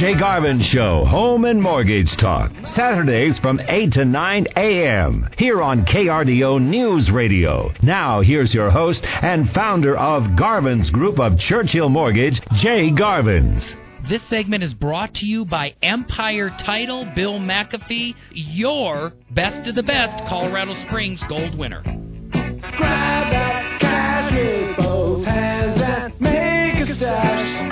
Jay Garvin Show, Home and Mortgage Talk. Saturdays from 8 to 9 a.m. here on KRDO News Radio. Now, here's your host and founder of Garvin's Group of Churchill Mortgage, Jay Garvins. This segment is brought to you by Empire Title, Bill McAfee, your best of the best Colorado Springs gold winner. Grab that cash with both hands and make a stash.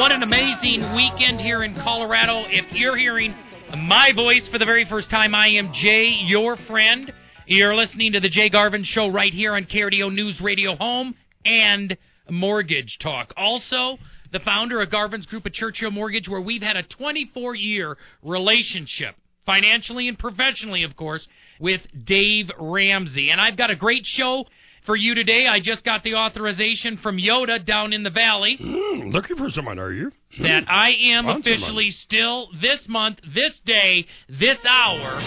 What an amazing weekend here in Colorado. If you're hearing my voice for the very first time, I am Jay, your friend. You're listening to the Jay Garvin Show right here on KRDO News Radio Home and Mortgage Talk. Also, the founder of Garvin's Group of Churchill Mortgage, where we've had a 24 year relationship, financially and professionally, of course, with Dave Ramsey. And I've got a great show for you today. I just got the authorization from Yoda down in the valley Mm, looking for someone, are you? that I am officially still this month, this day, this hour,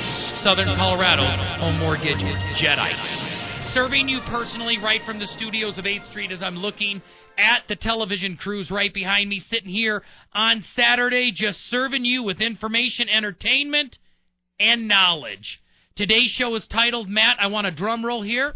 Southern Colorado's home mortgage Jedi. Serving you personally right from the studios of 8th Street as I'm looking at the television crews right behind me, sitting here on Saturday, just serving you with information, entertainment, and knowledge. Today's show is titled, Matt, I want a drum roll here.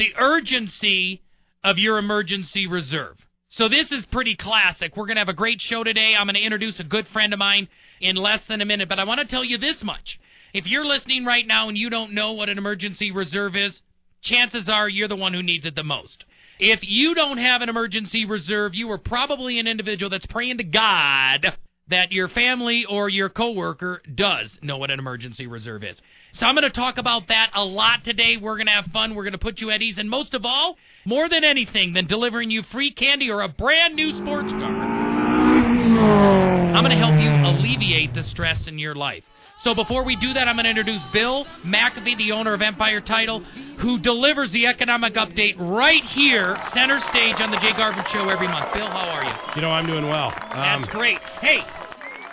The urgency of your emergency reserve. So this is pretty classic. We're going to have a great show today. I'm going to introduce a good friend of mine in less than a minute, but I want to tell you this much. If you're listening right now and you don't know what an emergency reserve is, chances are you're the one who needs it the most. If you don't have an emergency reserve, you are probably an individual that's praying to God that your family or your coworker does know what an emergency reserve is. So I'm going to talk about that a lot today. We're going to have fun. We're going to put you at ease. And most of all, more than anything than delivering you free candy or a brand new sports car, I'm going to help you alleviate the stress in your life. So before we do that, I'm going to introduce Bill McAfee, the owner of Empire Title, who delivers the economic update right here, center stage on the Jay Garvin Show every month. Bill, how are you? You know, I'm doing well. That's Um, great. Hey,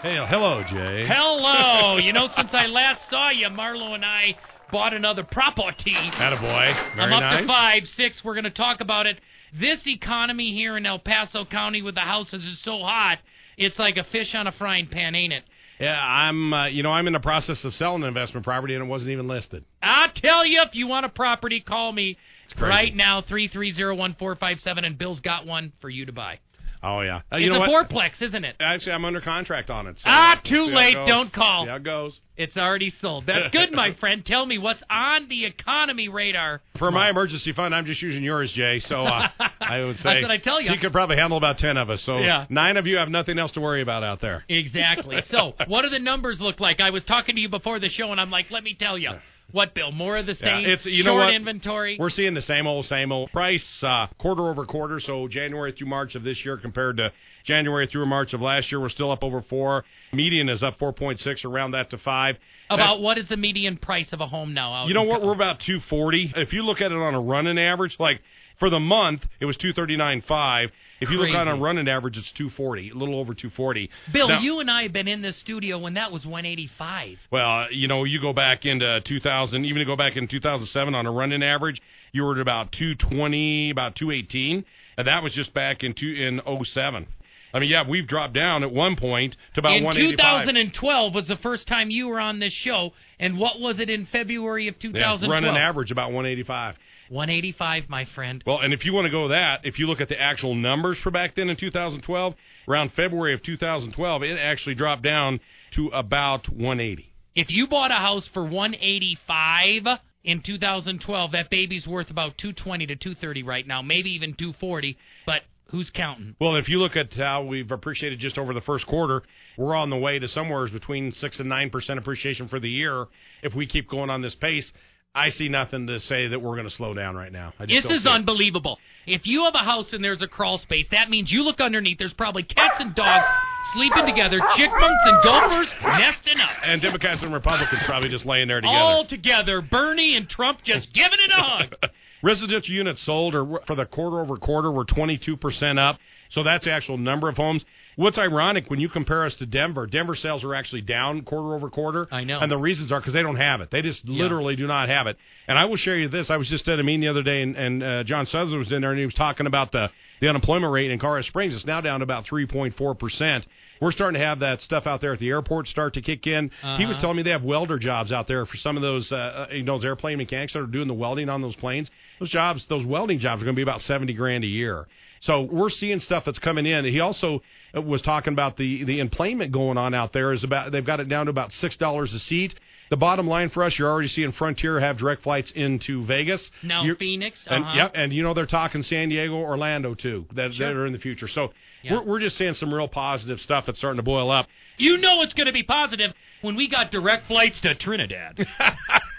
hey, hello, Jay. hello. you know, since I last saw you, Marlo and I bought another property. Attaboy. Very I'm up nice. to five, six. We're going to talk about it. This economy here in El Paso County with the houses is so hot, it's like a fish on a frying pan, ain't it? Yeah, I'm. Uh, you know, I'm in the process of selling an investment property, and it wasn't even listed. I tell you, if you want a property, call me right now, three three zero one four five seven, and Bill's got one for you to buy. Oh yeah. Uh, it's you know a what? fourplex, isn't it? Actually, I'm under contract on it. So Ah, too see how it late. Don't call. How it goes. It's already sold. That's good, my friend. Tell me what's on the economy radar. For my emergency fund, I'm just using yours, Jay. So uh, I would say That's what I tell. You could probably handle about ten of us. So Yeah. nine of you have nothing else to worry about out there. Exactly. So, what do the numbers look like? I was talking to you before the show, and I'm like, let me tell you. What, Bill? More of the Yeah, same? it's- you short know what? inventory? We're seeing the same old, same old price uh, quarter over quarter. So January through March of this year compared to January through March of last year, we're still up over four. Median is up 4.6, around that to five. About what is the median price of a home now? You know what? We're about 240. If you look at it on a running average, like for the month, it was 239.5. If you look on a running average, it's 240, a little over 240. Bill, Now- you and I have been in this studio when that was 185. Well, you know, you go back into 2000, even to go back in 2007 on a running average, you were at about 220, about 218, and that was just back in two, in 07. I mean, yeah, we've dropped down at one point to about in 185. 2012 was the first time you were on this show, and what was it in February of yeah, 2012? running average about 185. 185, my friend. Well, and if you want to go that, if you look at the actual numbers for back then in 2012, around February of 2012, it actually dropped down to about 180. If you bought a house for 185 in 2012, that baby's worth about 220 to 230 right now, maybe even 240. But who's counting? Well, if you look at how we've appreciated just over the first quarter, we're on the way to somewhere between six and nine percent appreciation for the year. If we keep going on this pace, I see nothing to say that we're going to slow down right now. I just This is unbelievable. If you have a house and there's a crawl space, that means you look underneath. There's probably cats and dogs sleeping together, chipmunks and gophers nesting up. And Democrats and Republicans probably just laying there together. All together, Bernie and Trump just giving it a hug. Residential units sold are for the quarter over quarter were 22% up. So that's the actual number of homes. What's ironic when you compare us to Denver, Denver sales are actually down quarter over quarter. I know. And the reasons are because they don't have it. They just Yeah. literally do not have it. And I will share you this. I was just at a meeting the other day, and, and uh, John Sutherland was in there, and he was talking about the the unemployment rate in Colorado Springs is now down to about 3.4 percent. We're starting to have that stuff out there at the airport start to kick in. He was Uh-huh. telling me they have welder jobs out there for some of those, uh, uh, you know, those airplane mechanics that are doing the welding on those planes. Those jobs, those welding jobs, are going to be about 70 grand a year. So we're seeing stuff that's coming in. He also was talking about the the employment going on out there is about they've got it down to about six dollars a seat. The bottom line for us, you're already seeing Frontier have direct flights into Vegas. Now You're- Phoenix. and uh-huh. yep, and you know they're talking San Diego, Orlando too. That, Sure. that are in the future. So Yeah. we're we're just seeing some real positive stuff that's starting to boil up. You know it's going to be positive when we got direct flights to Trinidad.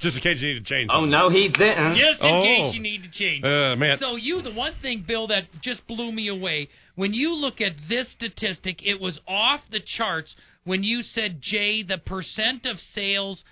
just in case you need to change. Oh, no, he didn't. Just in Oh. case you need to change. Uh, man. So you, the one thing, Bill, that just blew me away when you look at this statistic, it was off the charts when you said, Jay, the percent of sales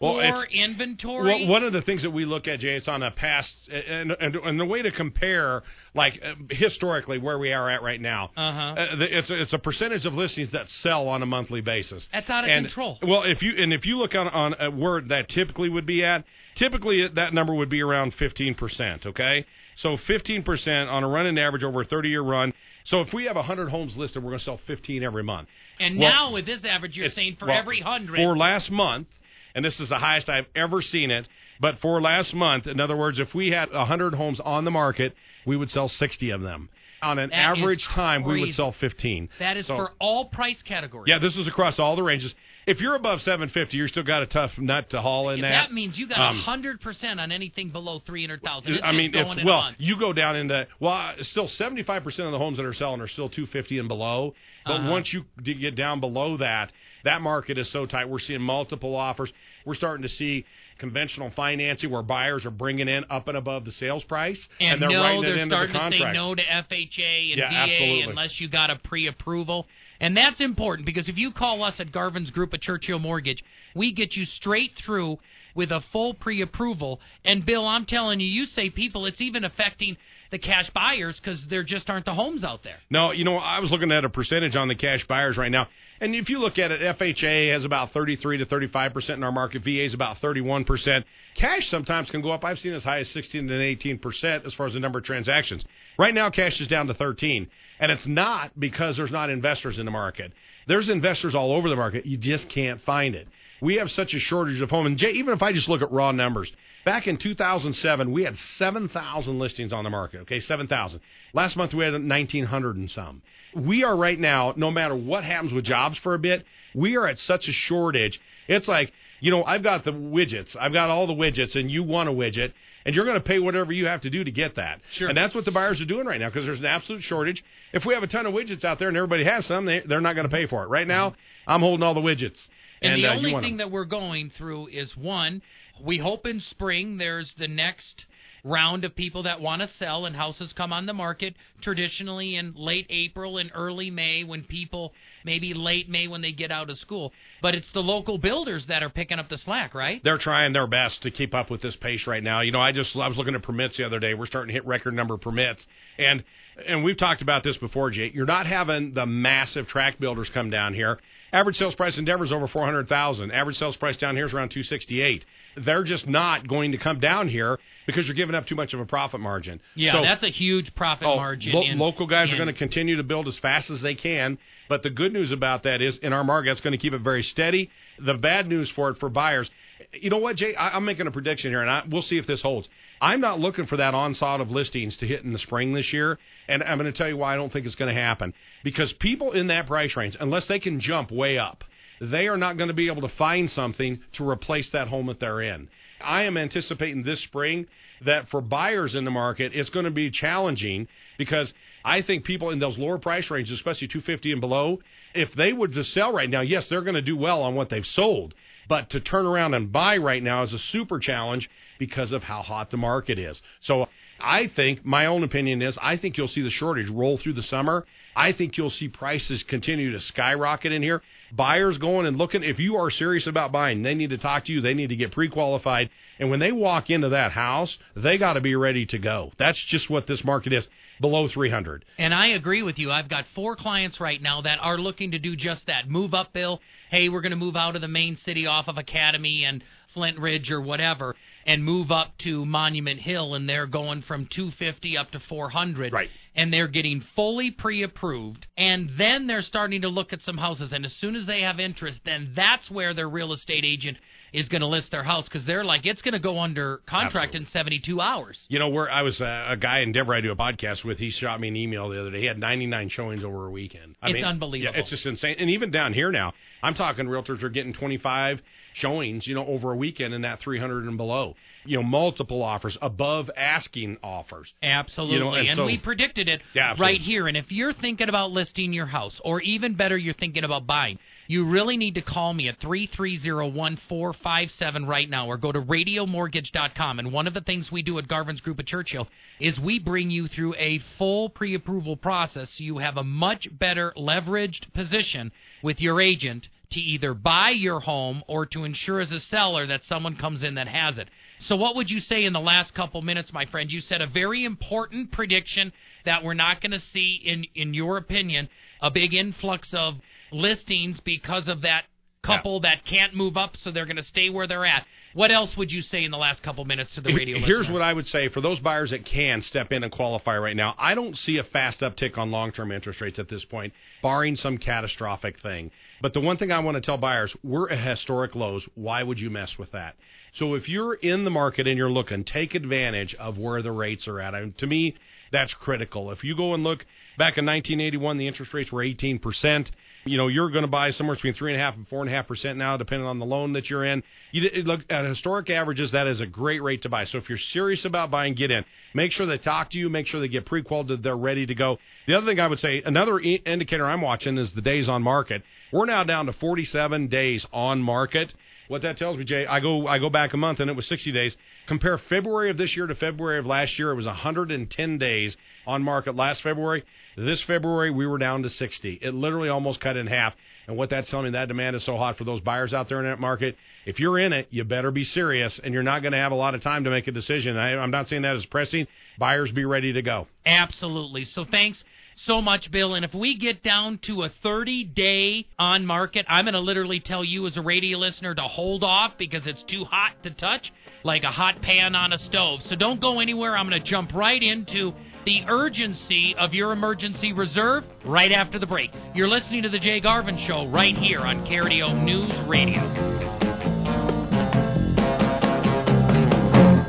Well, inventory. Well, one of the things that we look at, Jay, it's on a past, and, and, and the way to compare, like uh, historically, where we are at right now. Uh-huh. Uh, it's a, it's a percentage of listings that sell on a monthly basis. That's out of And- control. Well, if you and if you look on on uh, where that typically would be at, typically that number would be around fifteen percent. Okay, so fifteen percent on a running average over a thirty year run. So if we have hundred homes listed, we're going to sell fifteen every month. and Well, now with this average, you're saying for well, every hundred. For last month, and this is the highest I've ever seen it, but for last month, in other words, if we had 100 homes on the market, we would sell 60 of them. On an That average time, we would sell 15. that is So- for all price categories. Yeah, this is across all the ranges. If you're above 750, you're still got a tough nut to haul in that. that. means you got Um, hundred percent on anything below three hundred thousand. I mean, it's well, you go down into well, still 75 percent of the homes that are selling are still 250 and below. But Uh-huh. once you get down below that, that market is so tight. We're seeing multiple offers. We're starting to see conventional financing where buyers are bringing in up and above the sales price, And, they're no, writing they're it into starting the to say no to FHA and Yeah, VA absolutely. unless you got a pre-approval. And that's important because if you call us at Garvin's Group at Churchill Mortgage, we get you straight through with a full pre-approval. And Bill, I'm telling you, you say people, it's even affecting the cash buyers because there just aren't the homes out there. No, you know, I was looking at a percentage on the cash buyers right now. And if you look at it, FHA has about 33 to 35% in our market. VA is about 31%. Cash sometimes can go up. I've seen as high as 16 to 18% as far as the number of transactions. Right now, cash is down to 13. And it's not because there's not investors in the market. There's investors all over the market. You just can't find it. We have such a shortage of home. And Jay, even if I just look at raw numbers, back in 2007, we had 7,000 listings on the market. Okay, 7,000. Last month we had 1,900 and some. We are right now, no matter what happens with jobs for a bit, we are at such a shortage. It's like, you know, I've got the widgets. I've got all the widgets, and you want a widget, and you're going to pay whatever you have to do to get that. Sure. And that's what the buyers are doing right now because there's an absolute shortage. If we have a ton of widgets out there and everybody has some, they, they're not going to pay for it. Right now, I'm holding all the widgets. And, the uh, only thing them. that we're going through is one, we hope in spring there's the next round of people that want to sell and houses come on the market traditionally in late April and early May when people maybe late May when they get out of school. But it's the local builders that are picking up the slack, right? they're trying their best to keep up with this pace right now. You know, I just I was looking at permits the other day. We're starting to hit record number of permits, and and we've talked about this before, Jay. You're not having the massive track builders come down here. Average sales price in Denver is over four hundred thousand. Average sales price down here is around two sixty eight. They're just not going to come down here because you're giving up too much of a profit margin. Yeah, So- that's a huge profit Oh, margin. lo- in- local guys are going to continue to build as fast as they can. But the good news about that is, in our market, it's going to keep it very steady. The bad news for it for buyers, you know what, Jay? I, I'm making a prediction here, and I, we'll see if this holds. I'm not looking for that onslaught of listings to hit in the spring this year, and I'm going to tell you why I don't think it's going to happen. Because people in that price range, unless they can jump way up, they are not going to be able to find something to replace that home that they're in. I am anticipating this spring that for buyers in the market, it's going to be challenging because I think people in those lower price ranges, especially 250 and below, if they would to sell right now, yes, they're going to do well on what they've sold. But to turn around and buy right now is a super challenge because of how hot the market is. So I think, my own opinion is, I think you'll see the shortage roll through the summer. I think you'll see prices continue to skyrocket in here. Buyers going and looking, if you are serious about buying, they need to talk to you. They need to get pre qualified. And when they walk into that house, they got to be ready to go. That's just what this market is below 300. And I agree with you. I've got four clients right now that are looking to do just that. Move up, Bill. Hey, we're going to move out of the main city off of Academy, and Flint Ridge or whatever and move up to Monument Hill and they're going from 250 up to 400 Right. and they're getting fully pre-approved and then they're starting to look at some houses and as soon as they have interest then that's where their real estate agent is going to list their house cuz they're like it's going to go under contract in 72 hours. You know, where I was uh, a guy in Denver I do a podcast with. He shot me an email the other day. He had 99 showings over a weekend. I It's mean, unbelievable. Yeah, it's just insane. And even down here now, I'm talking realtors are getting 25 showings. You know, over a weekend in that 300 and below. You know, multiple offers above asking offers. Absolutely. You know, and and so- we predicted it Yeah, right here. And if you're thinking about listing your house, or even better, you're thinking about buying, you really need to call me at 330-1457 right now or go to radiomortgage.com. And one of the things we do at Garvin's Group at Churchill is we bring you through a full pre-approval process so you have a much better leveraged position with your agent to either buy your home or to ensure as a seller that someone comes in that has it. So, what would you say in the last couple minutes, my friend? You said a very important prediction that we're not going to see, in in your opinion, a big influx of listings because of that couple that can't move up, so they're going to stay where they're at. What else would you say in the last couple minutes to the radio Here's listener? what I would say for those buyers that can step in and qualify right now. I don't see a fast uptick on long-term interest rates at this point, barring some catastrophic thing. But the one thing I want to tell buyers, we're at historic lows. Why would you mess with that? So if you're in the market and you're looking, take advantage of where the rates are at. And to me, that's critical. If you go and look back in 1981, the interest rates were 18 percent. You know, you're going to buy somewhere between three and a half and four and a half percent now, depending on the loan that you're in. You look at historic averages. That is a great rate to buy. So if you're serious about buying, get in. Make sure they talk to you. Make sure they get pre-qualified. that They're ready to go. The other thing I would say, another indicator I'm watching is the days on market. We're now down to 47 days on market. What that tells me, Jay, I go I go back a month and it was 60 days. Compare February of this year to February of last year, it was 110 days on market last February. This February we were down to 60. It literally almost cut in half. And what that's telling me, that demand is so hot for those buyers out there in that market. If you're in it, you better be serious, and you're not going to have a lot of time to make a decision. I, I'm not saying that as pressing. Buyers be ready to go. Absolutely. So thanks so much, Bill. And if we get down to a 30 day on market, I'm going to literally tell you as a radio listener to hold off because it's too hot to touch, like a hot pan on a stove. So don't go anywhere. I'm going to jump right into the urgency of your emergency reserve right after the break. You're listening to the Jay Garvin Show right here on KRDO News Radio.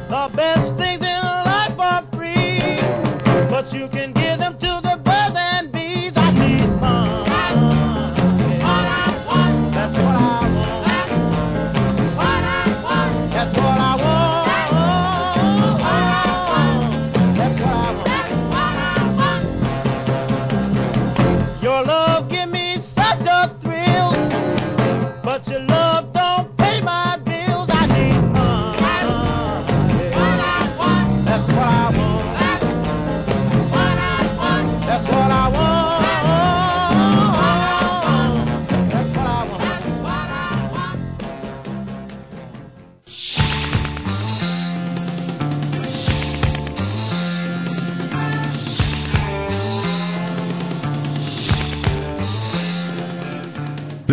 The best things in life are free, but you can give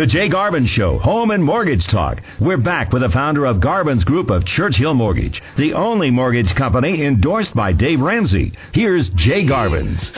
Jay Garvin Show, Home and Mortgage Talk. We're back with the founder of Garvin's Group of Churchill Mortgage, the only mortgage company endorsed by Dave Ramsey. Here's Jay Garvin's.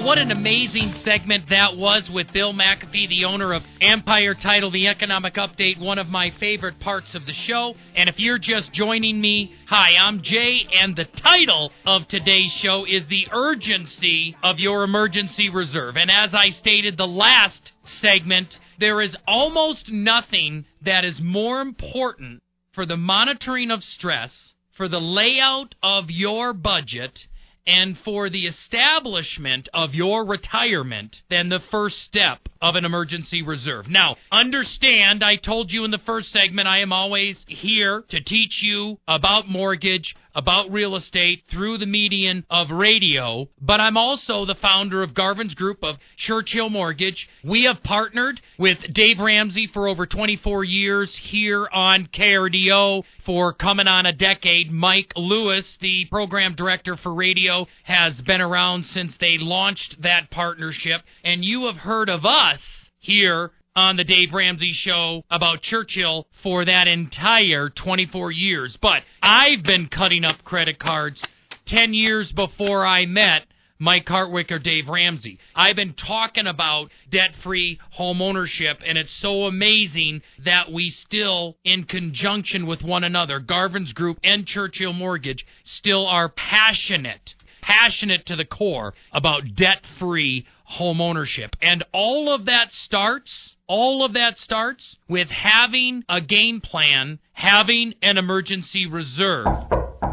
Well, what an amazing segment that was with Bill McAfee, the owner of Empire Title, the Economic Update, one of my favorite parts of the show. And if you're just joining me, hi, I'm Jay, and the title of today's show is The Urgency of Your Emergency Reserve. And as I stated the last segment, there is almost nothing that is more important for the monitoring of stress, for the layout of your budget, and for the establishment of your retirement than the first step of an emergency reserve. Now, understand, I told you in the first segment, I am always here to teach you about mortgage, about real estate through the median of radio, but I'm also the founder of Garvin's Group of Churchill Mortgage. We have partnered with Dave Ramsey for over 24 years here on KRDO for coming on a decade. Mike Lewis, the program director for radio, has been around since they launched that partnership, and you have heard of us here on the Dave Ramsey show about Churchill for that entire 24 years. But I've been cutting up credit cards 10 years before I met Mike Hartwick or Dave Ramsey. I've been talking about debt free home ownership, and it's so amazing that we still, in conjunction with one another, Garvin's Group and Churchill Mortgage, still are passionate passionate to the core about debt free home ownership. And all of that starts, all of that starts with having a game plan, having an emergency reserve.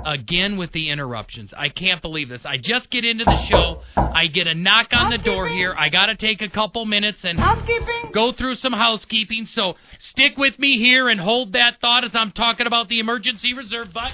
Again with the interruptions. I can't believe this. I just get into the show. I get a knock on the door here. I got to take a couple minutes and Housekeeping? go through some housekeeping. So stick with me here and hold that thought as I'm talking about the emergency reserve. But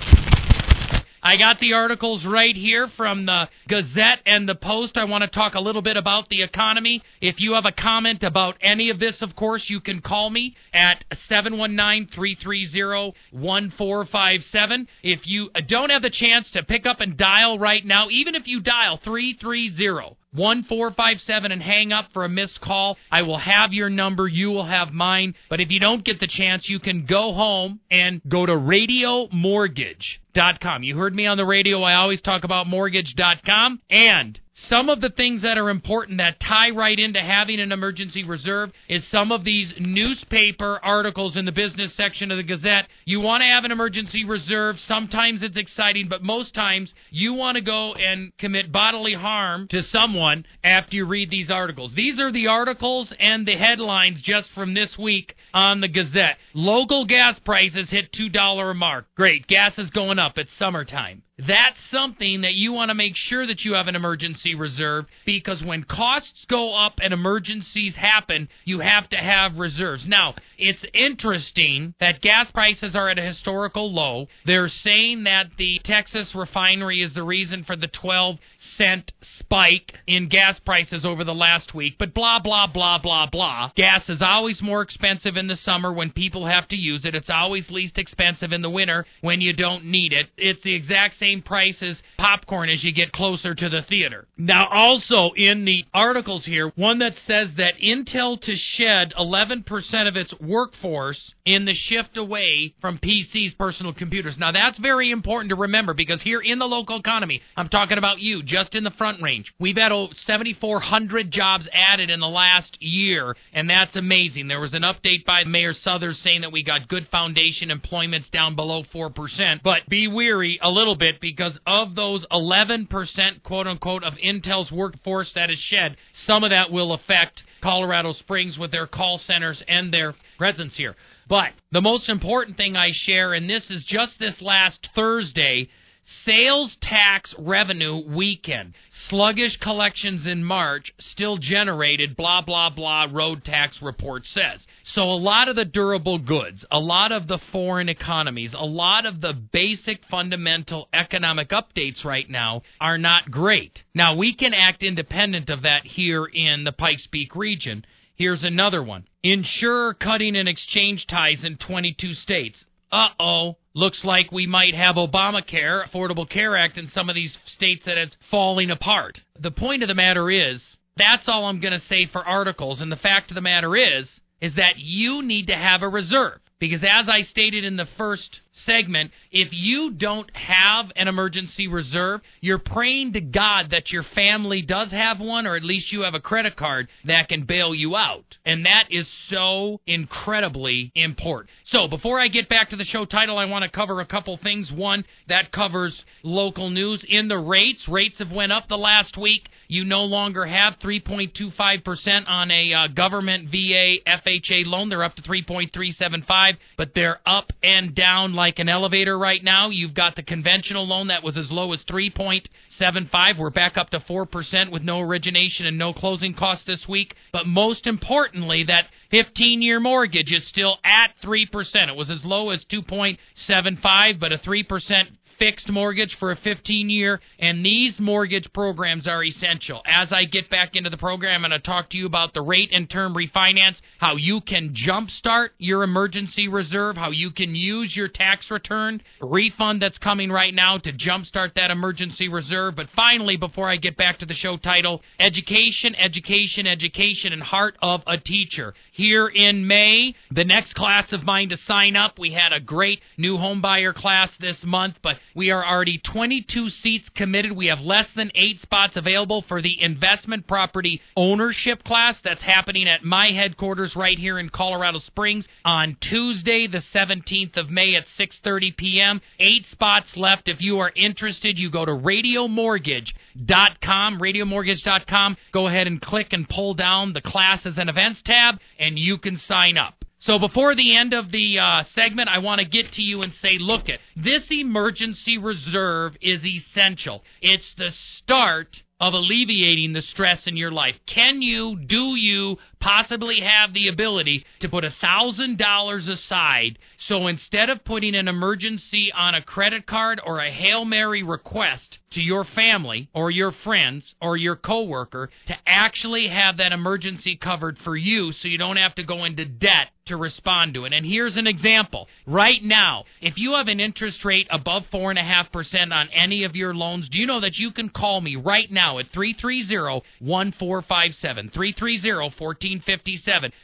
I got the articles right here from the Gazette and the Post. I want to talk a little bit about the economy. If you have a comment about any of this, of course, you can call me at 719-330-1457. If you don't have the chance to pick up and dial right now, even if you dial 330 1457 and hang up for a missed call. I will have your number. You will have mine. But if you don't get the chance, you can go home and go to radiomortgage.com. You heard me on the radio. I always talk about mortgage.com. And some of the things that are important that tie right into having an emergency reserve is some of these newspaper articles in the business section of the Gazette. You want to have an emergency reserve. Sometimes it's exciting, but most times you want to go and commit bodily harm to someone after you read these articles. These are the articles and the headlines just from this week on the Gazette. Local gas prices hit $2 mark. Great. Gas is going up. It's summertime. That's something that you want to make sure that you have an emergency reserve because when costs go up and emergencies happen, you have to have reserves. Now, it's interesting that gas prices are at a historical low. They're saying that the Texas refinery is the reason for the 12 cent spike in gas prices over the last week, but blah, blah, blah, blah, blah. Gas is always more expensive in the summer when people have to use it. It's always least expensive in the winter when you don't need it. It's the exact same price as popcorn as you get closer to the theater. Now, also in the articles here, one that says that Intel to shed 11% of its workforce in the shift away from PCs, personal computers. Now, that's very important to remember because here in the local economy, I'm talking about you, just in the front range. We've had oh, 7,400 jobs added in the last year, and that's amazing. There was an update by Mayor Suthers saying that we got good foundation employments down below 4%. But be weary a little bit because of those 11% quote unquote of Intel's workforce that is shed, some of that will affect Colorado Springs with their call centers and their presence here. But the most important thing I share, and this is just this last Thursday, Sales tax revenue weekend. Sluggish collections in March still generated blah blah blah road tax report says. So a lot of the durable goods, a lot of the foreign economies, a lot of the basic fundamental economic updates right now are not great. Now we can act independent of that here in the Pikes Peak region. Here's another one. Insurer cutting and exchange ties in 22 states. Uh-oh looks like we might have Obamacare, Affordable Care Act, in some of these states that it's falling apart. The point of the matter is, that's all I'm going to say for articles. And the fact of the matter is, is that you need to have a reserve. Because as I stated in the first segment, if you don't have an emergency reserve, you're praying to God that your family does have one, or at least you have a credit card that can bail you out. And that is so incredibly important. So before I get back to the show title, I want to cover a couple things. One, that covers local news. In the rates, rates have went up the last week. You no longer have 3.25% on a uh, government VA FHA loan. They're up to 3.375, but they're up and down like an elevator right now. You've got the conventional loan that was as low as 3.75. We're back up to 4% with no origination and no closing costs this week. But most importantly, that 15 year mortgage is still at 3%. It was as low as 2.75, but a 3% fixed mortgage for a 15 year, and these mortgage programs are essential. As I get back into the program, I'm going to talk to you about the rate and term refinance, how you can jumpstart your emergency reserve, how you can use your tax return refund that's coming right now to jumpstart that emergency reserve. But finally, before I get back to the show title, education, education, education, and heart of a teacher. Here in May, the next class of mine to sign up, we had a great new homebuyer class this month, but we are already 22 seats committed. We have less than eight spots available for the investment property ownership class that's happening at my headquarters right here in Colorado Springs on Tuesday, the 17th of May at 6:30 p.m. Eight spots left. If you are interested, you go to radiomortgage.com, radiomortgage.com. Go ahead and click and pull down the classes and events tab, and you can sign up. So before the end of the uh, segment, I want to get to you and say, look at this emergency reserve is essential. It's the start of alleviating the stress in your life. Can you, do you possibly have the ability to put a thousand dollars aside so instead of putting an emergency on a credit card or a Hail Mary request to your family or your friends or your coworker to actually have that emergency covered for you so you don't have to go into debt to respond to it. And here's an example. Right now, if you have an interest rate above 4.5% on any of your loans, do you know that you can call me right now at 330 1457, 330 1457,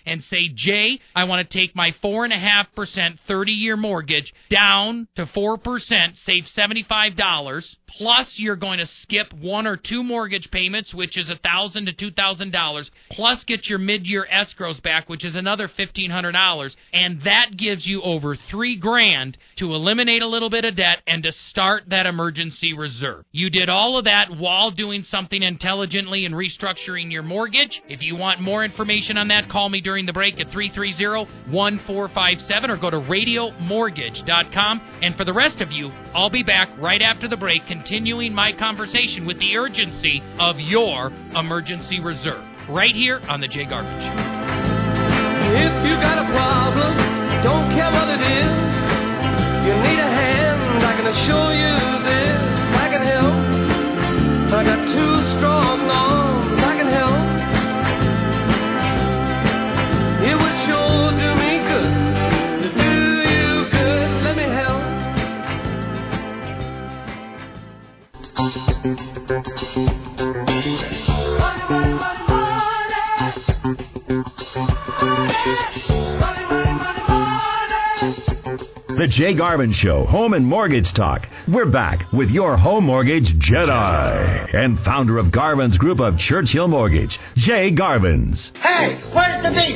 and say, Jay, I want to take my 4.5% 30 year mortgage down to 4%, save $75, plus you're going to skip one or two mortgage payments, which is a 1,000 to $2,000, plus get your mid year escrows back, which is another $1,500, and that gives you over three grand to eliminate a little bit of debt and to start that emergency reserve. You did all of that while doing something intelligently and restructuring your mortgage. If you want more information on that, call me during the break at 330 1457 or go to radiomortgage.com. And for the rest of you, I'll be back right after the break, continuing my conversation with the urgency of your emergency reserve. Right here on The Jay Garvin Show. If you got a problem, don't care what it is. You need a hand, I can assure you this. I can help. I got two strong arms, The Jay Garvin Show, Home and Mortgage Talk. We're back with your home mortgage Jedi and founder of Garvin's Group of Churchill Mortgage, Jay Garvin's. Hey, where's the beat?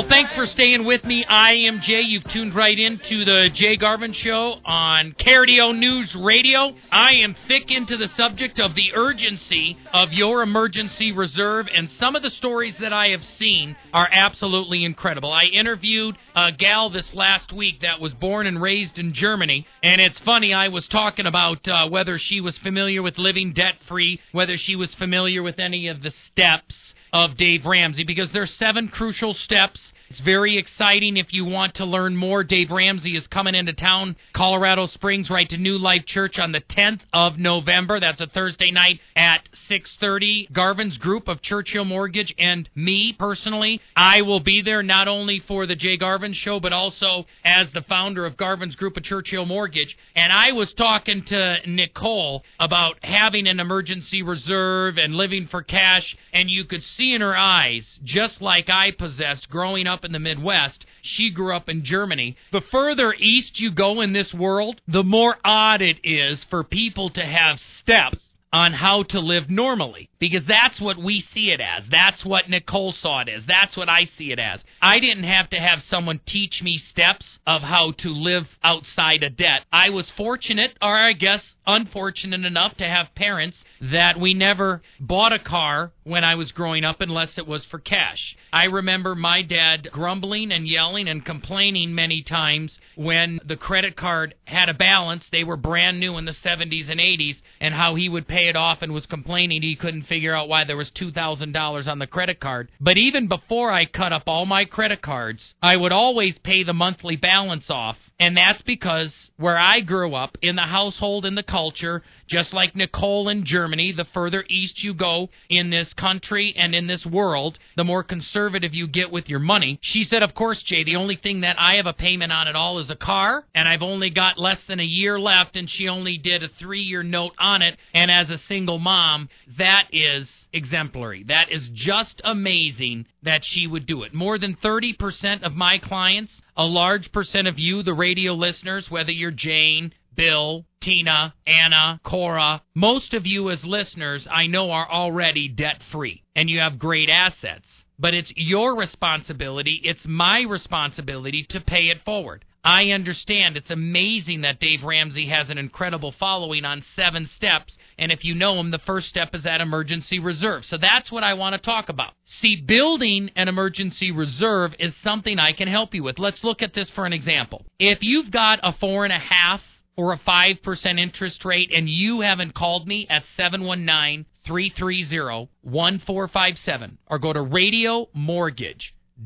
Well, thanks for staying with me. I am Jay. You've tuned right in to the Jay Garvin Show on KRDO News Radio. I am thick into the subject of the urgency of your emergency reserve, and some of the stories that I have seen are absolutely incredible. I interviewed a gal this last week that was born and raised in Germany, and it's funny, I was talking about uh, whether she was familiar with living debt free, whether she was familiar with any of the steps of Dave Ramsey because there's seven crucial steps. It's very exciting if you want to learn more. Dave Ramsey is coming into town, Colorado Springs, right to New Life Church on the 10th of November. That's a Thursday night at 6:30. Garvin's group of Churchill Mortgage and me personally, I will be there not only for the Jay Garvin show but also as the founder of Garvin's group of Churchill Mortgage. And I was talking to Nicole about having an emergency reserve and living for cash and you could see in her eyes just like I possessed growing up in the Midwest. She grew up in Germany. The further east you go in this world, the more odd it is for people to have steps on how to live normally because that's what we see it as. That's what Nicole saw it as. That's what I see it as. I didn't have to have someone teach me steps of how to live outside of debt. I was fortunate, or I guess unfortunate enough to have parents that we never bought a car when I was growing up unless it was for cash. I remember my dad grumbling and yelling and complaining many times when the credit card had a balance. They were brand new in the 70s and 80s, and how he would pay it off and was complaining he couldn't figure out why there was $2,000 on the credit card. But even before I cut up all my credit cards, I would always pay the monthly balance off. And that's because where I grew up, in the household, in the culture, just like Nicole in Germany, the further east you go in this country and in this world, the more conservative you get with your money. She said, Of course, Jay, the only thing that I have a payment on at all is a car, and I've only got less than a year left, and she only did a three year note on it. And as a single mom, that is exemplary. That is just amazing that she would do it. More than 30% of my clients, a large percent of you, the radio listeners, whether you're Jane, Bill, Tina, Anna, Cora, most of you as listeners, I know are already debt free and you have great assets. But it's your responsibility, it's my responsibility to pay it forward. I understand it's amazing that Dave Ramsey has an incredible following on seven steps. And if you know him, the first step is that emergency reserve. So that's what I want to talk about. See, building an emergency reserve is something I can help you with. Let's look at this for an example. If you've got a four and a half or a 5% interest rate and you haven't called me at 719 330 1457 or go to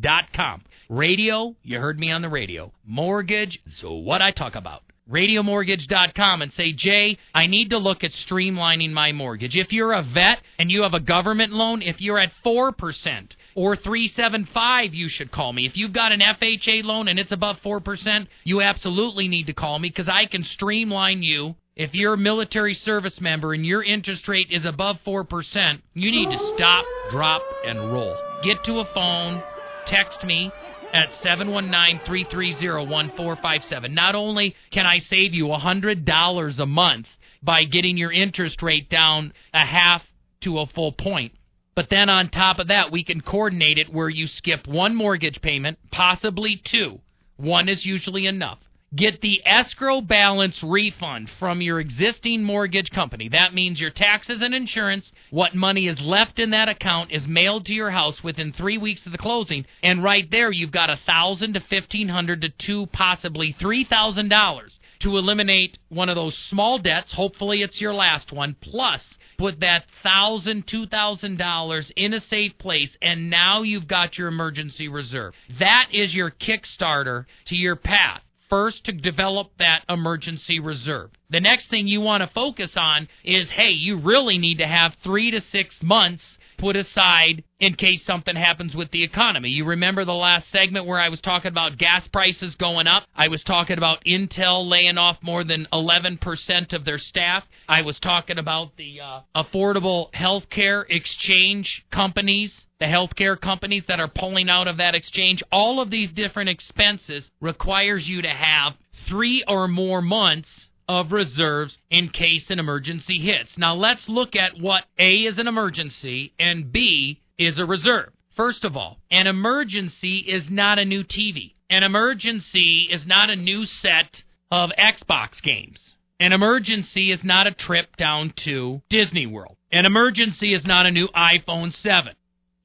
radiomortgage.com. Radio, you heard me on the radio. Mortgage, so what I talk about. RadioMortgage.com and say, Jay, I need to look at streamlining my mortgage. If you're a vet and you have a government loan, if you're at 4% or 375, you should call me. If you've got an FHA loan and it's above 4%, you absolutely need to call me because I can streamline you if you're a military service member and your interest rate is above 4%, you need to stop, drop, and roll. Get to a phone, text me at 719-330-1457. Not only can I save you $100 a month by getting your interest rate down a half to a full point, but then on top of that, we can coordinate it where you skip one mortgage payment, possibly two. One is usually enough. Get the escrow balance refund from your existing mortgage company. That means your taxes and insurance, what money is left in that account is mailed to your house within three weeks of the closing. And right there, you've got a thousand to fifteen hundred to two, possibly three thousand dollars to eliminate one of those small debts. Hopefully, it's your last one. Plus, put that thousand, two thousand dollars in a safe place, and now you've got your emergency reserve. That is your Kickstarter to your path first to develop that emergency reserve. The next thing you want to focus on is hey, you really need to have three to six months put aside in case something happens with the economy. You remember the last segment where I was talking about gas prices going up? I was talking about Intel laying off more than 11% of their staff. I was talking about the uh, affordable healthcare exchange companies the healthcare companies that are pulling out of that exchange, all of these different expenses requires you to have three or more months of reserves in case an emergency hits. Now let's look at what A is an emergency and B is a reserve. First of all, an emergency is not a new TV. An emergency is not a new set of Xbox games. An emergency is not a trip down to Disney World. An emergency is not a new iPhone 7.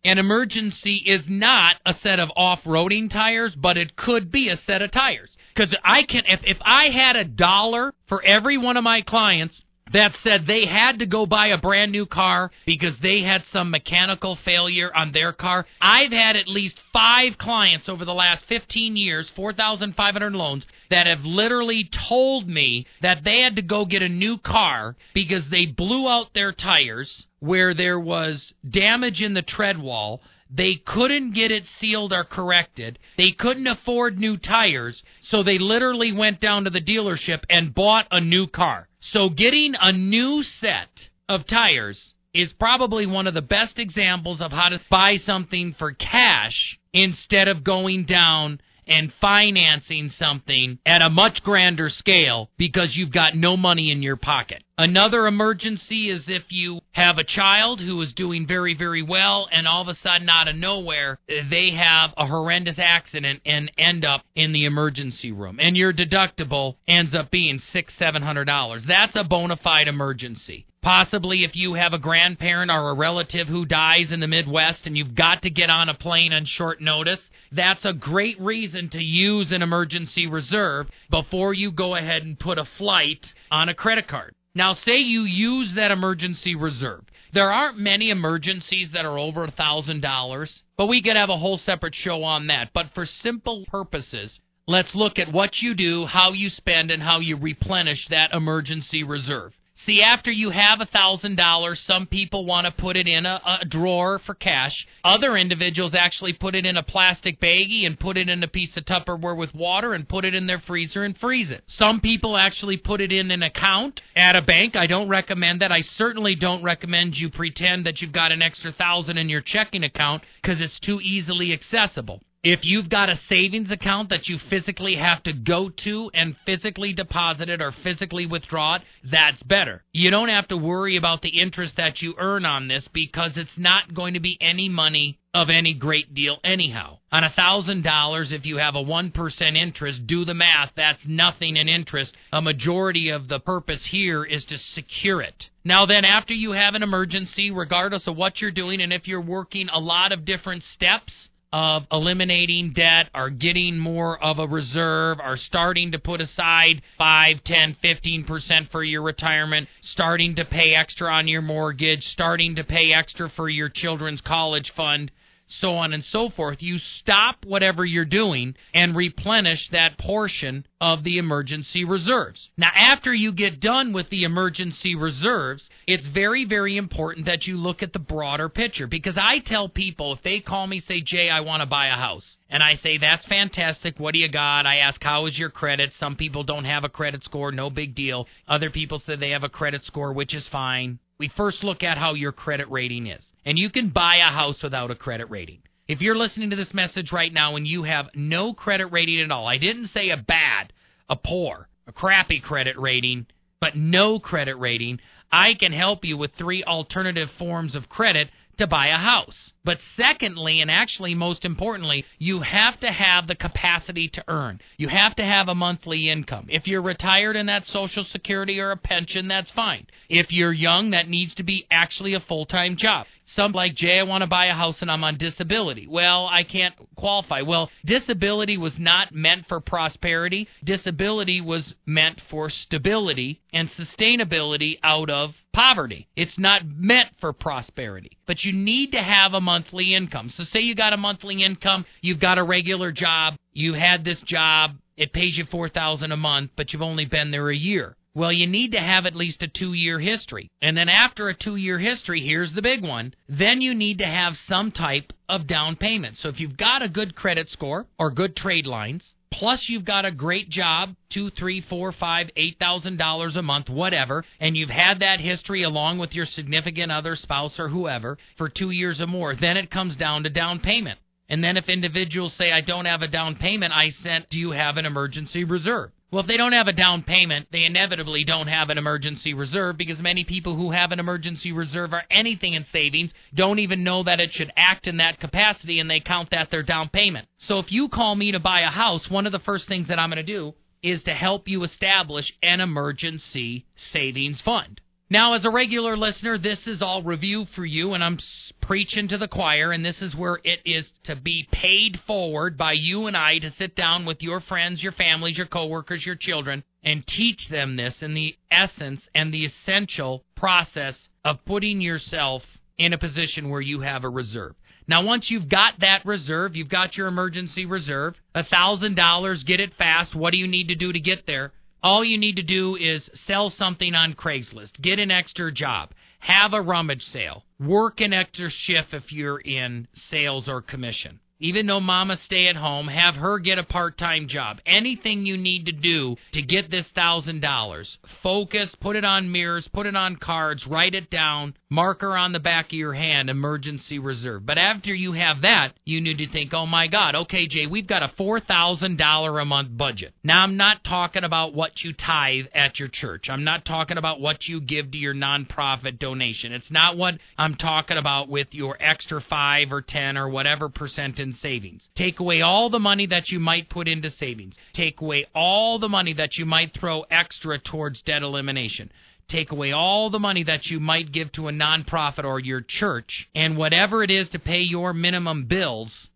An emergency is not a set of off-roading tires, but it could be a set of tires. Because I can, if if I had a dollar for every one of my clients that said they had to go buy a brand new car because they had some mechanical failure on their car. I've had at least five clients over the last 15 years, 4,500 loans, that have literally told me that they had to go get a new car because they blew out their tires where there was damage in the tread wall. They couldn't get it sealed or corrected. They couldn't afford new tires, so they literally went down to the dealership and bought a new car. So getting a new set of tires is probably one of the best examples of how to buy something for cash instead of going down and financing something at a much grander scale because you've got no money in your pocket. Another emergency is if you have a child who is doing very, very well, and all of a sudden, out of nowhere, they have a horrendous accident and end up in the emergency room, and your deductible ends up being six, seven hundred dollars. That's a bona fide emergency. Possibly if you have a grandparent or a relative who dies in the Midwest and you've got to get on a plane on short notice, that's a great reason to use an emergency reserve before you go ahead and put a flight on a credit card. Now, say you use that emergency reserve. There aren't many emergencies that are over a $1,000, but we could have a whole separate show on that. But for simple purposes, let's look at what you do, how you spend, and how you replenish that emergency reserve. See, after you have a thousand dollars, some people want to put it in a, a drawer for cash. Other individuals actually put it in a plastic baggie and put it in a piece of Tupperware with water and put it in their freezer and freeze it. Some people actually put it in an account at a bank. I don't recommend that. I certainly don't recommend you pretend that you've got an extra thousand in your checking account because it's too easily accessible. If you've got a savings account that you physically have to go to and physically deposit it or physically withdraw it, that's better. You don't have to worry about the interest that you earn on this because it's not going to be any money of any great deal anyhow. On a thousand dollars, if you have a one percent interest, do the math. That's nothing in interest. A majority of the purpose here is to secure it. Now then, after you have an emergency, regardless of what you're doing, and if you're working a lot of different steps, of eliminating debt are getting more of a reserve are starting to put aside 5 10 15% for your retirement starting to pay extra on your mortgage starting to pay extra for your children's college fund so on and so forth you stop whatever you're doing and replenish that portion of the emergency reserves. Now, after you get done with the emergency reserves, it's very, very important that you look at the broader picture because I tell people if they call me, say, Jay, I want to buy a house. And I say, that's fantastic. What do you got? I ask, how is your credit? Some people don't have a credit score. No big deal. Other people say they have a credit score, which is fine. We first look at how your credit rating is. And you can buy a house without a credit rating. If you're listening to this message right now and you have no credit rating at all, I didn't say a bad, a poor, a crappy credit rating, but no credit rating, I can help you with three alternative forms of credit to buy a house. But secondly, and actually most importantly, you have to have the capacity to earn. You have to have a monthly income. If you're retired and that's Social Security or a pension, that's fine. If you're young, that needs to be actually a full time job. Some like Jay, I want to buy a house and I'm on disability. Well, I can't qualify. Well, disability was not meant for prosperity. Disability was meant for stability and sustainability out of poverty. It's not meant for prosperity. But you need to have a monthly income. So say you got a monthly income, you've got a regular job, you had this job, it pays you 4000 a month, but you've only been there a year. Well, you need to have at least a two year history. And then after a two year history, here's the big one. Then you need to have some type of down payment. So if you've got a good credit score or good trade lines, plus you've got a great job, two, three, four, five, eight thousand dollars a month, whatever, and you've had that history along with your significant other spouse or whoever for two years or more, then it comes down to down payment. And then if individuals say, I don't have a down payment, I sent, do you have an emergency reserve? Well, if they don't have a down payment, they inevitably don't have an emergency reserve because many people who have an emergency reserve or anything in savings don't even know that it should act in that capacity and they count that their down payment. So if you call me to buy a house, one of the first things that I'm going to do is to help you establish an emergency savings fund. Now, as a regular listener, this is all review for you, and I'm preaching to the choir, and this is where it is to be paid forward by you and I to sit down with your friends, your families, your coworkers, your children, and teach them this in the essence and the essential process of putting yourself in a position where you have a reserve. Now, once you've got that reserve, you've got your emergency reserve, a thousand dollars, get it fast. What do you need to do to get there? All you need to do is sell something on Craigslist, get an extra job, have a rummage sale, work an extra shift if you're in sales or commission. Even though mama stay at home, have her get a part-time job. Anything you need to do to get this $1,000. Focus, put it on mirrors, put it on cards, write it down, marker on the back of your hand, emergency reserve. But after you have that, you need to think, oh my God, okay, Jay, we've got a $4,000 a month budget. Now, I'm not talking about what you tithe at your church. I'm not talking about what you give to your nonprofit donation. It's not what I'm talking about with your extra 5 or 10 or whatever percent savings. Take away all the money that you might put into savings. Take away all the money that you might throw extra towards debt elimination take away all the money that you might give to a nonprofit or your church, and whatever it is to pay your minimum bills,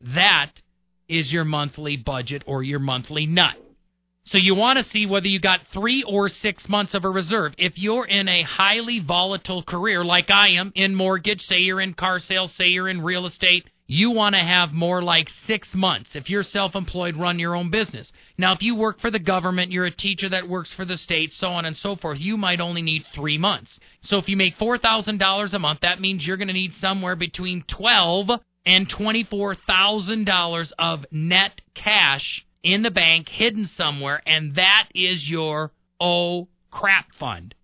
that is your monthly budget or your monthly nut. So you want to see whether you got three or six months of a reserve. If you're in a highly volatile career like I am in mortgage, say you're in car sales, say you're in real estate, you want to have more like six months. If you're self employed, run your own business. Now, if you work for the government, you're a teacher that works for the state, so on and so forth, you might only need three months. So if you make $4,000 a month, that means you're going to need somewhere between 12 and $24,000 of net cash in the bank hidden somewhere, and that is your oh crap fund.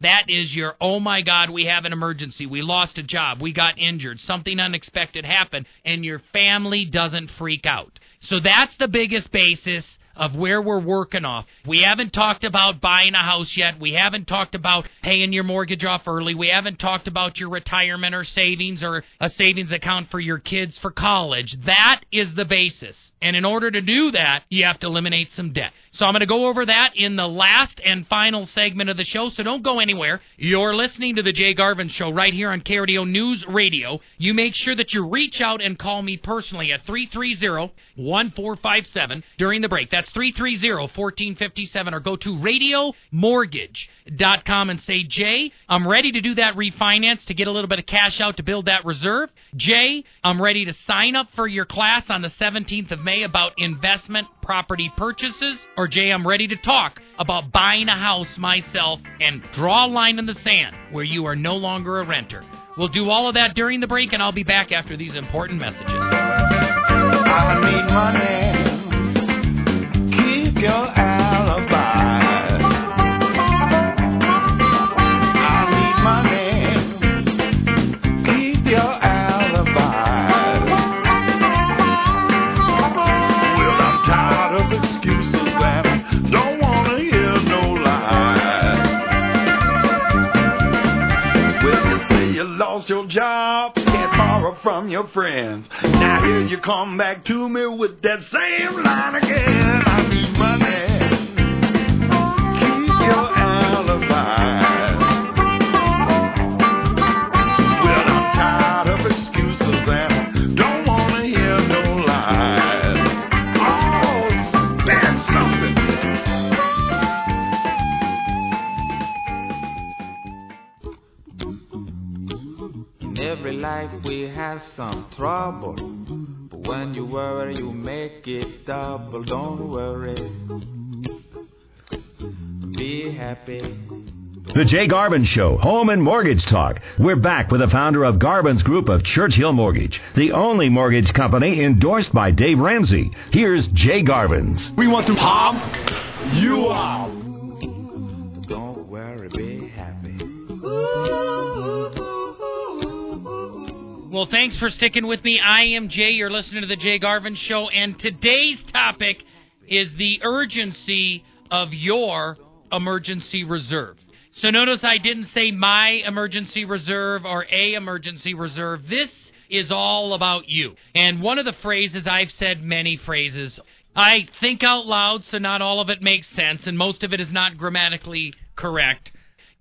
That is your, oh my God, we have an emergency. We lost a job. We got injured. Something unexpected happened. And your family doesn't freak out. So that's the biggest basis of where we're working off. We haven't talked about buying a house yet. We haven't talked about paying your mortgage off early. We haven't talked about your retirement or savings or a savings account for your kids for college. That is the basis. And in order to do that, you have to eliminate some debt. So I'm going to go over that in the last and final segment of the show. So don't go anywhere. You're listening to the Jay Garvin Show right here on KRDO News Radio. You make sure that you reach out and call me personally at 330-1457 during the break. That's 330-1457 or go to radiomortgage.com and say, Jay, I'm ready to do that refinance to get a little bit of cash out to build that reserve. Jay, I'm ready to sign up for your class on the 17th of May about investment property purchases. Or Jay, I'm ready to talk about buying a house myself and draw a line in the sand where you are no longer a renter. We'll do all of that during the break, and I'll be back after these important messages. I need money. Keep your alibi. Job, can't borrow from your friends. Now here you come back to me with that same line again. I need money. Life we have some trouble. But when you worry, you make it double. Don't worry. Be happy. The Jay Garvin Show, Home and Mortgage Talk. We're back with the founder of Garvin's Group of Churchill Mortgage, the only mortgage company endorsed by Dave Ramsey. Here's Jay Garvin's. We want to pop you up. Well, thanks for sticking with me. I am Jay. You're listening to the Jay Garvin Show, and today's topic is the urgency of your emergency reserve. So notice I didn't say my emergency reserve or a emergency reserve. This is all about you. And one of the phrases I've said many phrases. I think out loud, so not all of it makes sense, and most of it is not grammatically correct.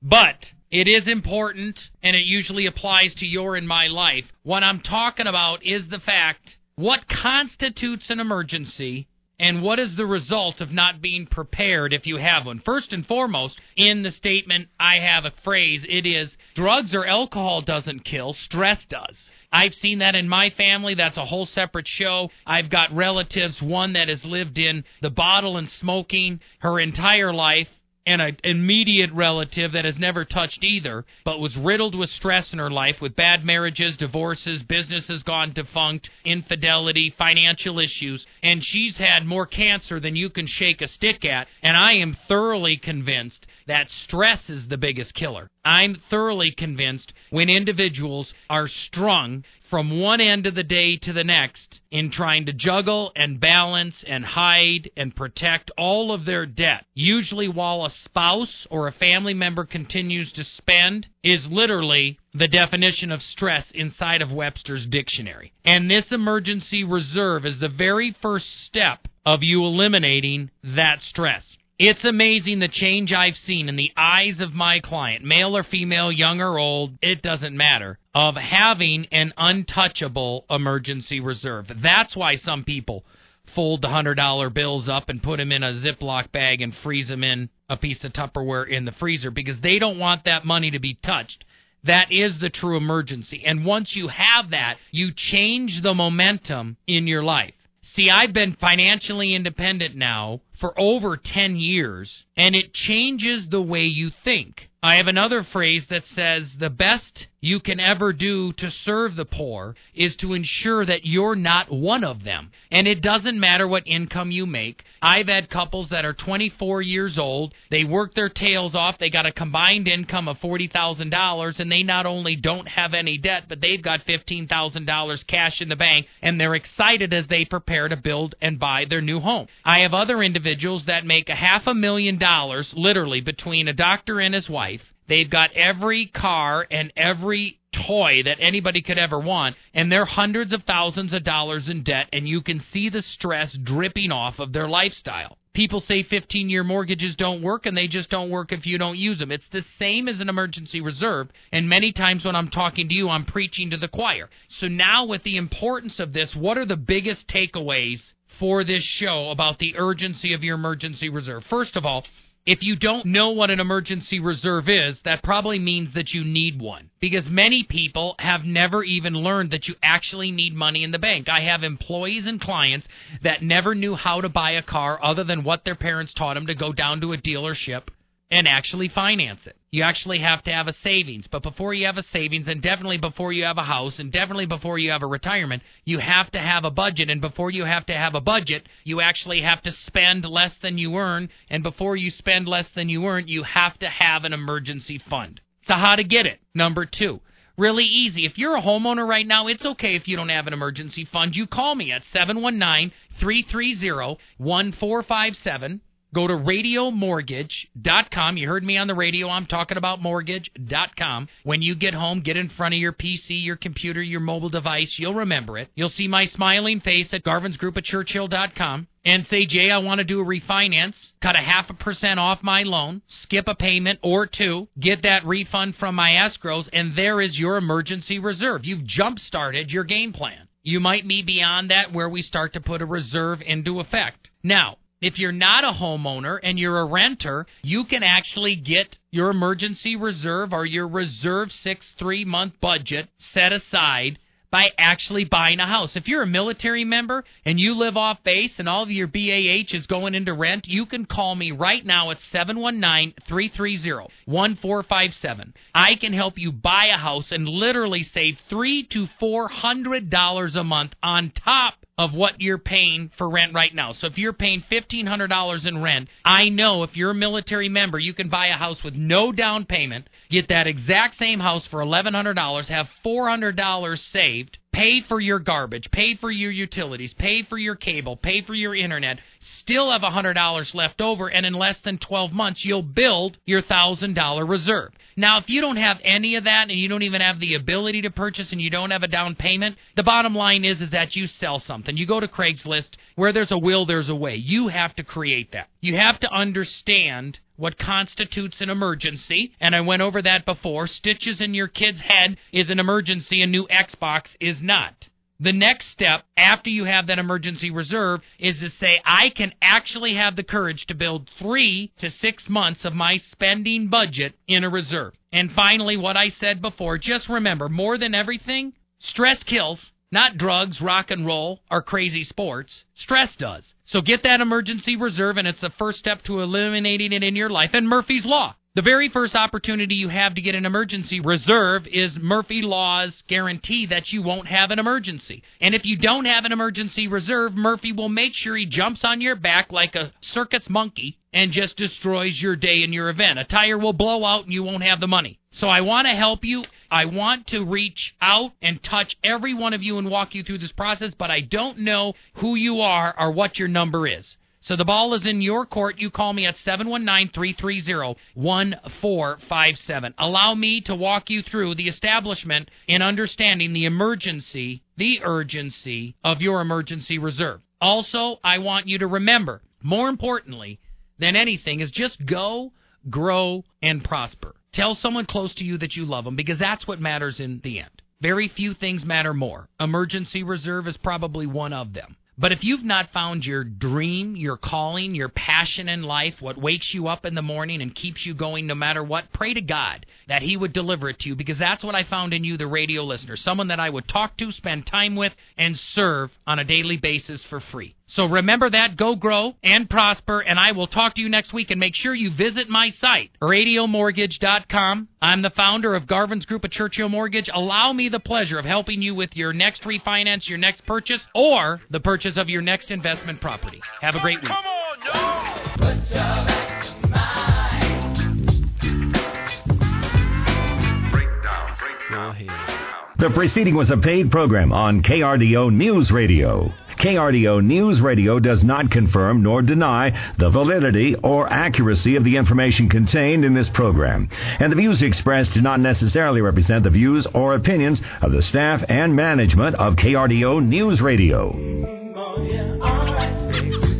But it is important, and it usually applies to your and my life. What I'm talking about is the fact what constitutes an emergency and what is the result of not being prepared if you have one. First and foremost, in the statement, I have a phrase. It is drugs or alcohol doesn't kill, stress does. I've seen that in my family. That's a whole separate show. I've got relatives, one that has lived in the bottle and smoking her entire life and an immediate relative that has never touched either, but was riddled with stress in her life with bad marriages, divorces, businesses gone defunct, infidelity, financial issues, and she's had more cancer than you can shake a stick at. And I am thoroughly convinced that stress is the biggest killer. I'm thoroughly convinced when individuals are strung from one end of the day to the next in trying to juggle and balance and hide and protect all of their debt, usually while a spouse or a family member continues to spend, is literally the definition of stress inside of Webster's dictionary. And this emergency reserve is the very first step of you eliminating that stress. It's amazing the change I've seen in the eyes of my client, male or female, young or old, it doesn't matter, of having an untouchable emergency reserve. That's why some people fold the $100 bills up and put them in a Ziploc bag and freeze them in a piece of Tupperware in the freezer because they don't want that money to be touched. That is the true emergency. And once you have that, you change the momentum in your life. See, I've been financially independent now for over 10 years, and it changes the way you think. I have another phrase that says the best you can ever do to serve the poor is to ensure that you're not one of them. And it doesn't matter what income you make. I've had couples that are 24 years old, they work their tails off, they got a combined income of $40,000, and they not only don't have any debt, but they've got $15,000 cash in the bank, and they're excited as they prepare to build and buy their new home. I have other individuals that make a half a million dollars, literally, between a doctor and his wife. They've got every car and every toy that anybody could ever want, and they're hundreds of thousands of dollars in debt, and you can see the stress dripping off of their lifestyle. People say 15 year mortgages don't work, and they just don't work if you don't use them. It's the same as an emergency reserve, and many times when I'm talking to you, I'm preaching to the choir. So now, with the importance of this, what are the biggest takeaways for this show about the urgency of your emergency reserve? First of all, if you don't know what an emergency reserve is, that probably means that you need one. Because many people have never even learned that you actually need money in the bank. I have employees and clients that never knew how to buy a car other than what their parents taught them to go down to a dealership and actually finance it. You actually have to have a savings. But before you have a savings, and definitely before you have a house, and definitely before you have a retirement, you have to have a budget. And before you have to have a budget, you actually have to spend less than you earn. And before you spend less than you earn, you have to have an emergency fund. So, how to get it? Number two. Really easy. If you're a homeowner right now, it's okay if you don't have an emergency fund. You call me at 719 330 1457. Go to radiomortgage.com. You heard me on the radio. I'm talking about mortgage.com. When you get home, get in front of your PC, your computer, your mobile device. You'll remember it. You'll see my smiling face at Garvin's Group at Churchill.com and say, Jay, I want to do a refinance, cut a half a percent off my loan, skip a payment or two, get that refund from my escrows, and there is your emergency reserve. You've jump started your game plan. You might be beyond that where we start to put a reserve into effect. Now, if you're not a homeowner and you're a renter, you can actually get your emergency reserve or your reserve six three month budget set aside by actually buying a house. If you're a military member and you live off base and all of your BAH is going into rent, you can call me right now at 719-330-1457. I can help you buy a house and literally save 3 to 400 dollars a month on top of what you're paying for rent right now. So if you're paying $1,500 in rent, I know if you're a military member, you can buy a house with no down payment, get that exact same house for $1,100, have $400 saved, pay for your garbage, pay for your utilities, pay for your cable, pay for your internet, still have $100 left over, and in less than 12 months, you'll build your $1,000 reserve. Now, if you don't have any of that and you don't even have the ability to purchase and you don't have a down payment, the bottom line is is that you sell something. You go to Craigslist, where there's a will, there's a way. You have to create that. You have to understand what constitutes an emergency, and I went over that before. Stitches in your kid's head is an emergency, a new Xbox is not. The next step after you have that emergency reserve is to say, I can actually have the courage to build three to six months of my spending budget in a reserve. And finally, what I said before, just remember more than everything, stress kills. Not drugs, rock and roll, or crazy sports. Stress does. So get that emergency reserve, and it's the first step to eliminating it in your life. And Murphy's Law. The very first opportunity you have to get an emergency reserve is Murphy Law's guarantee that you won't have an emergency. And if you don't have an emergency reserve, Murphy will make sure he jumps on your back like a circus monkey and just destroys your day and your event. A tire will blow out and you won't have the money. So I want to help you. I want to reach out and touch every one of you and walk you through this process, but I don't know who you are or what your number is. So the ball is in your court. You call me at 719-330-1457. Allow me to walk you through the establishment in understanding the emergency, the urgency of your emergency reserve. Also, I want you to remember, more importantly than anything, is just go, grow, and prosper. Tell someone close to you that you love them because that's what matters in the end. Very few things matter more. Emergency reserve is probably one of them. But if you've not found your dream, your calling, your passion in life, what wakes you up in the morning and keeps you going no matter what, pray to God that He would deliver it to you because that's what I found in you, the radio listener. Someone that I would talk to, spend time with, and serve on a daily basis for free. So remember that, go grow and prosper, and I will talk to you next week and make sure you visit my site, radiomortgage.com. I'm the founder of Garvin's Group of Churchill Mortgage. Allow me the pleasure of helping you with your next refinance, your next purchase, or the purchase of your next investment property. Have a great week. Come on, y'all. The preceding was a paid program on KRDO News Radio. KRDO News Radio does not confirm nor deny the validity or accuracy of the information contained in this program, and the views expressed do not necessarily represent the views or opinions of the staff and management of KRDO News Radio. Oh.